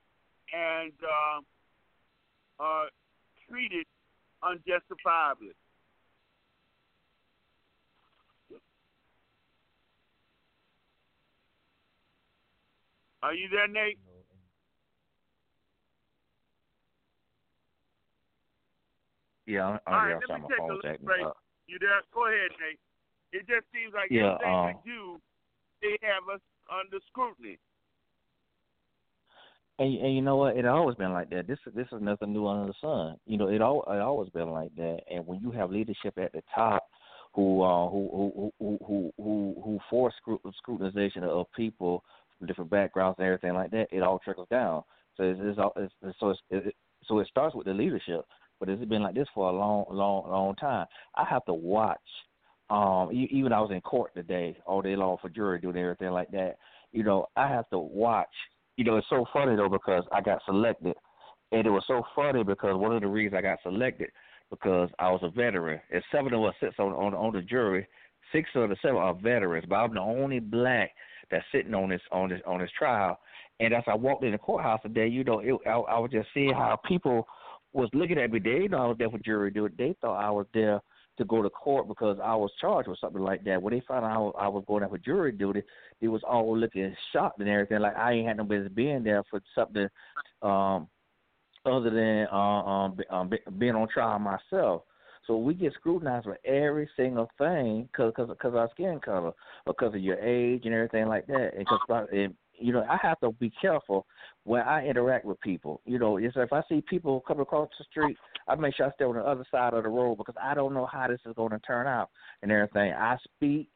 and uh, are treated unjustifiably. Are you there, Nate?
Yeah, I'm,
All
I'm
right,
there.
let
Sorry,
me take a
acting
break.
up.
You there? Go ahead, Nate. It just seems like
Yeah,
everything
um,
we do, they have us under scrutiny.
And and you know what? It always been like that. This this is nothing new under the sun. You know, it all it always been like that. And when you have leadership at the top, who uh who who who who who who force scrutinization of people different backgrounds and everything like that, it all trickles down. So it's, it's, all, it's so it's, it, so it starts with the leadership. But it's been like this for a long long long time. I have to watch. Um, even I was in court today all day long for jury and everything like that. You know, I have to watch you know, it's so funny though because I got selected, and it was so funny because one of the reasons I got selected because I was a veteran. And seven of us sits on on, on the jury. Six of the seven are veterans, but I'm the only black that's sitting on this on this on this trial. And as I walked in the courthouse today, you know, it, I, I was just seeing how people was looking at me. They didn't know I was there for jury duty. They thought I was there to go to court because I was charged with something like that. When they found out I was going there for jury duty, they was all looking shocked and everything. Like I ain't had no business being there for something um other than uh, um, um being on trial myself. So we get scrutinized for every single thing because cause, cause our skin color, because of your age and everything like that. And, cause, and you know, I have to be careful when I interact with people. You know, it's if I see people coming across the street, I make sure I stay on the other side of the road because I don't know how this is going to turn out and everything. I speak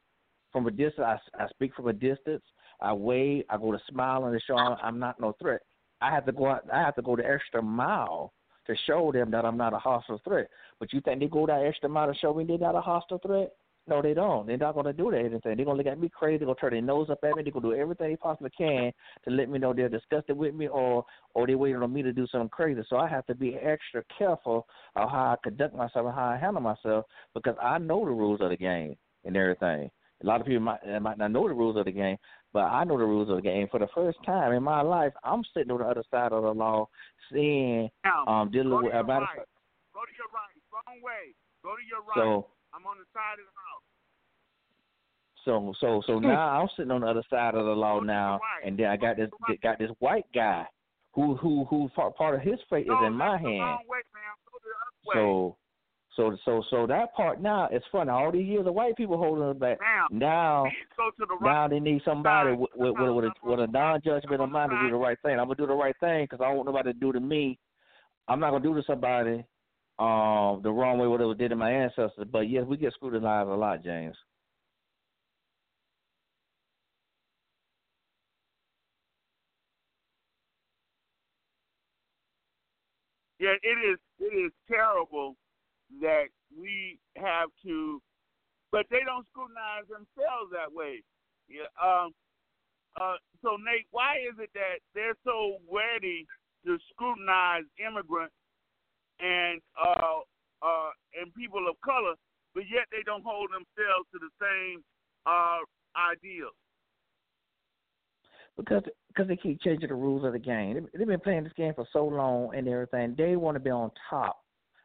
from a distance. I, I speak from a distance. I wave. I go to smile and show I'm not no threat. I have to go out. I have to go the extra mile to show them that I'm not a hostile threat. But you think they go that extra mile to show me they're not a hostile threat? No, they don't. They're not going to do that anything. They're going to look at me crazy. They're going to turn their nose up at me. They're going to do everything they possibly can to let me know they're disgusted with me or or they're waiting on me to do something crazy. So I have to be extra careful of how I conduct myself and how I handle myself because I know the rules of the game and everything. A lot of people might might not know the rules of the game, but I know the rules of the game. For the first time in my life, I'm sitting on the other side of the law, seeing um dealing
go
with
to your
about
right. Go to your right. Wrong way. Go to your right.
So-
I'm on the side of the house.
So so so now I'm sitting on the other side of the law now, and then I got this got this white guy who who who part part of his fate is in my hand.
Way, ma'am. Go the other way.
So so so so that part now it's funny. All these years of white people holding us back. Now
go to the right.
now they need somebody with with, with, with a, with a non-judgmental mind to do the right thing. I'm gonna do the right thing because I don't want nobody to do to me. I'm not gonna do to somebody um the wrong way whatever did to my ancestors. But yes, we get scrutinized a lot, James.
Yeah, it is. It is terrible that we have to, but they don't scrutinize themselves that way. Yeah. Um. Uh. So Nate, why is it that they're so ready to scrutinize immigrants and uh uh and people of color, but yet they don't hold themselves to the same uh ideals?
because because they keep changing the rules of the game. They, they've been playing this game for so long and everything. They want to be on top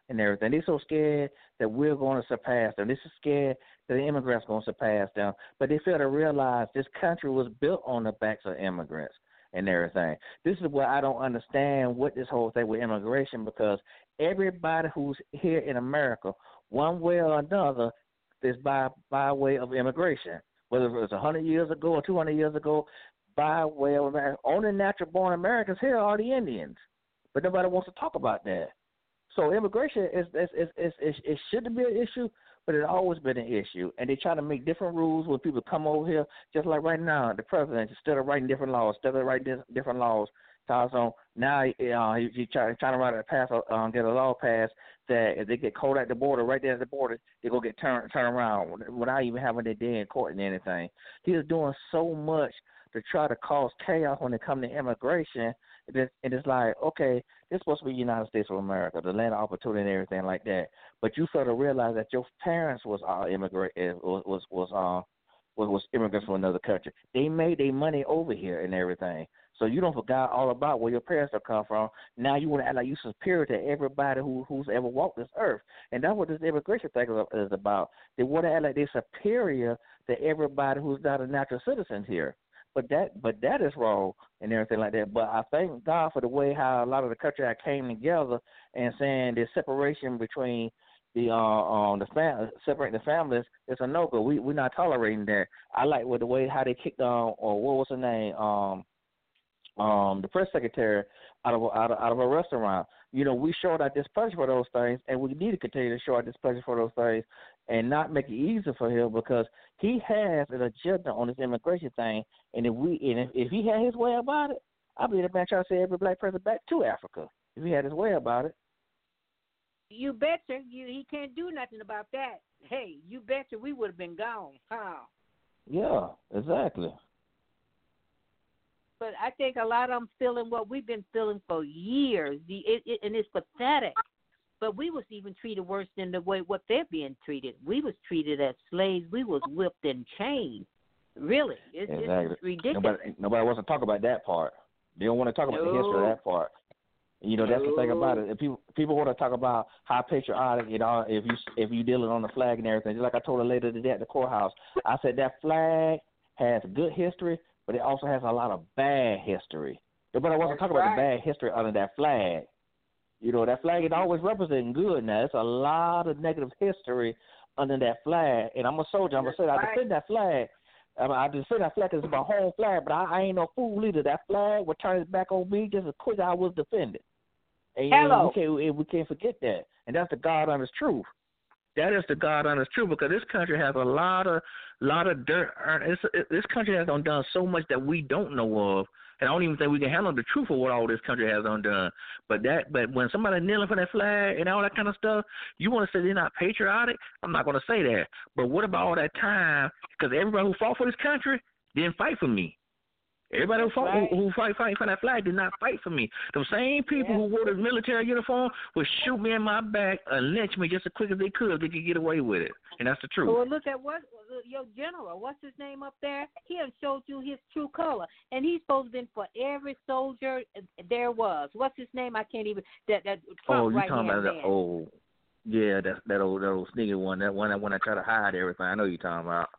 and everything. They're so scared that we're going to surpass them. They're so scared that the immigrants going to surpass them. But they fail to realize this country was built on the backs of immigrants and everything. This is where I don't understand what this whole thing with immigration because everybody who's here in America, one way or another, is by by way of immigration. Whether it was a hundred years ago or two hundred years ago, by way of America. Only natural born Americans here are the Indians, but nobody wants to talk about that. So immigration is is is, is, is it shouldn't be an issue, but it's always been an issue. And they try to make different rules when people come over here. Just like right now, the president instead of writing different laws, instead of writing different laws, so now uh, he, he try, trying to write a pass, uh, get a law passed that if they get caught at the border, right there at the border, they go get turned turn around without even having their day in court and anything. He is doing so much to try to cause chaos when it comes to immigration. And it's like, okay, this supposed to be United States of America, the land of opportunity and everything like that. But you sort of realize that your parents was all immigrant was was was uh was, immigrants from another country. They made their money over here and everything. So you don't forget all about where your parents have come from. Now you want to act like you're superior to everybody who who's ever walked this earth, and that's what this immigration thing is about. They want to act like they're superior to everybody who's not a natural citizen here. But that but that is wrong and everything like that. But I thank God for the way how a lot of the country I came together and saying the separation between the uh um the fam separating the families it's a no go. We we're not tolerating that. I like with the way how they kicked on or what was her name um um the press secretary out of out of out of a restaurant. You know, we showed our displeasure for those things, and we need to continue to show our displeasure for those things, and not make it easier for him because he has an agenda on this immigration thing. And if we and if, if he had his way about it, I believe the man trying to send every black person back to Africa if he had his way about it.
You betcha. You he can't do nothing about that. Hey, you betcha we would have been gone. Huh?
Yeah, exactly.
But I think a lot of them feeling what we've been feeling for years. The it, it, and it's pathetic. But we was even treated worse than the way what they're being treated. We was treated as slaves. We was whipped and chained. Really, it's,
exactly.
it's ridiculous.
Nobody, nobody wants to talk about that part. They don't want to talk about
No.
the history of that part. You know, that's the thing about it. If people people want to talk about how patriotic, you know, if you if you dealing on the flag and everything. Just like I told a lady today at the courthouse, I said that flag has good history, but it also has a lot of bad history. Nobody wants to talk about the bad history under that flag. You know, that flag is always representing good. Now, it's a lot of negative history under that flag. And I'm a soldier. I'm gonna say I defend that flag. I, mean, I just that flag is my home flag, but I, I ain't no fool either. That flag would turn it back on me just as quick as I was defended. And,
Hello.
we can't we can't forget that, and that's the God honest truth. That is the God honest truth because this country has a lot of lot of dirt. It's, it, this country has undone so much that we don't know of, and I don't even think we can handle the truth of what all this country has undone. But that, but when somebody kneeling for that flag and all that kind of stuff, you want to say they're not patriotic? I'm not going to say that. But what about all that time? Because everybody who fought for this country didn't fight for me. Everybody who fought,
right.
who, who fight, fight for that flag did not fight for me. The same people who wore the military uniform would shoot me in my back and lynch me just as quick as they could if they could get away with it. And that's the truth.
Well, look at what your general. What's his name up there? He has showed you his true color, and he's supposed to been for every soldier there was. What's his name? I can't even. That that Trump
oh, you
right
talking about that
man.
Yeah, that that old that old sneaky one. That one that when I try to hide everything. I know you talking about.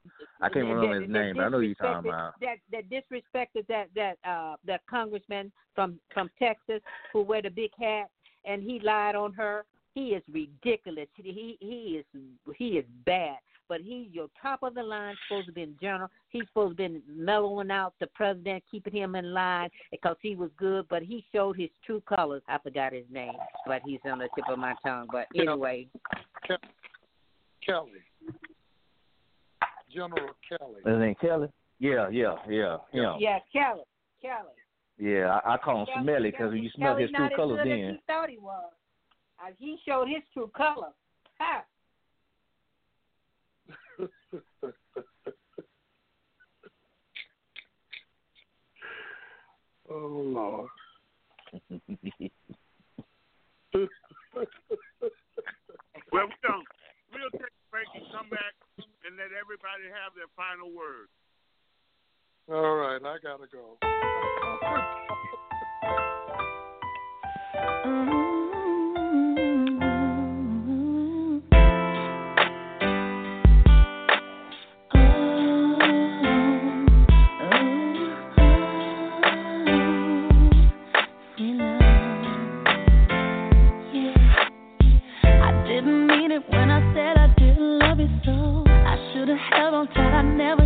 I can't remember
that-
his
that
name, but I know you talking about.
That that disrespected that that uh that congressman from from Texas who wear the big hat and he lied on her. He is ridiculous. He he is he is bad. But he's your top of the line, supposed to be in general. He's supposed to be mellowing out the president, keeping him in line because he was good. But he showed his true colors. I forgot his name, but he's on the tip of my tongue. But
Yeah.
anyway,
Kelly. General Kelly.
His name Kelly. Yeah, yeah, yeah, yeah.
yeah, Kelly, Kelly.
Yeah, I, I call him
Kelly-
Smelly because
Kelly-
you smell his true colors
good
then.
he thought he was. Uh, he showed his true color. Ha.
Oh Lord.
Well, we don't. We'll take a break and come back and let everybody have their final word.
All right, I gotta go.
I On tight, I never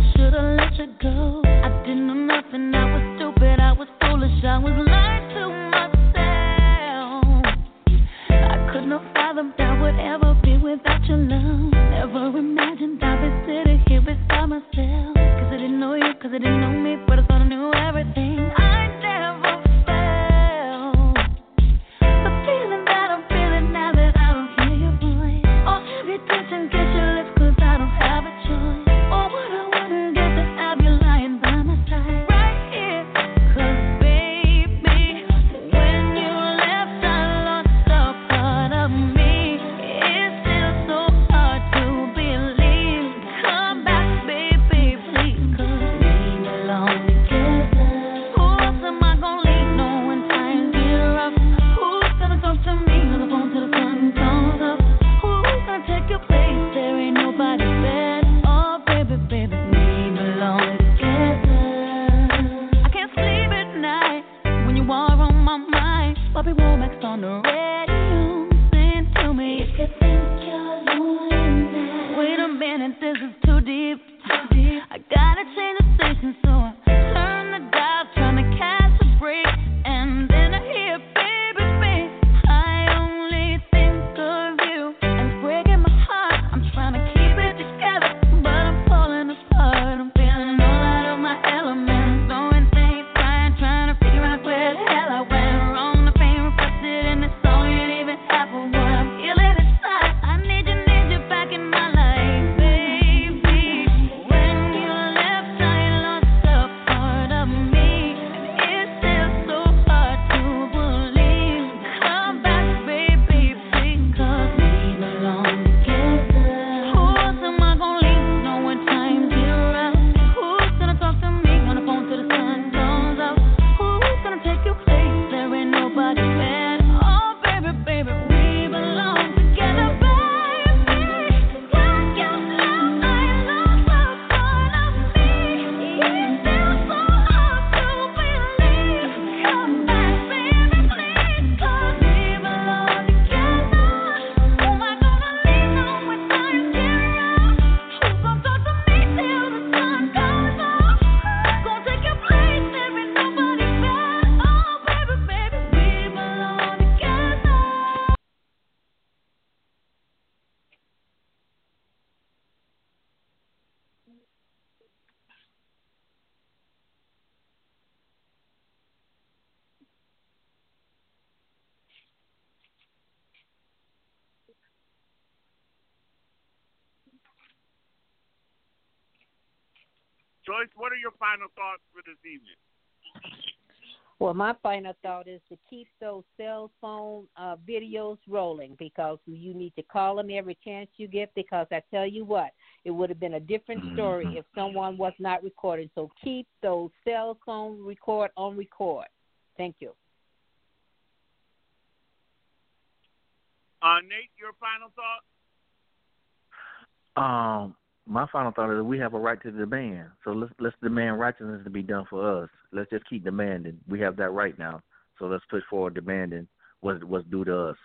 Joyce, what are your final thoughts for this evening?
Well, my final thought is to keep those cell phone uh, videos rolling because you need to call them every chance you get. Because I tell you what, it would have been a different story
Mhm.
if someone was not recording. So keep those cell phone record on record. Thank you.
Uh, Nate, your final thought?
Um, my final thought is we have a right to demand. So let's let's demand righteousness to be done for us. Let's just keep demanding. We have that right now. So let's push forward demanding what's what's due to us.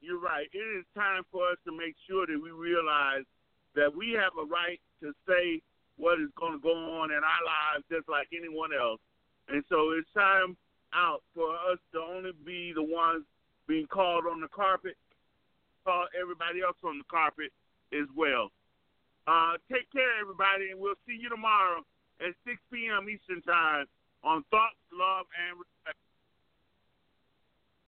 You're right. It is time for us to make sure that we realize that we have a right to say what is going to go on in our lives just like anyone else. And so it's time out for us to only be the ones being called on the carpet, call everybody else on the carpet as well. Uh, take care, everybody, and we'll see you tomorrow at 6 p.m. Eastern Time on Thoughts, Love, and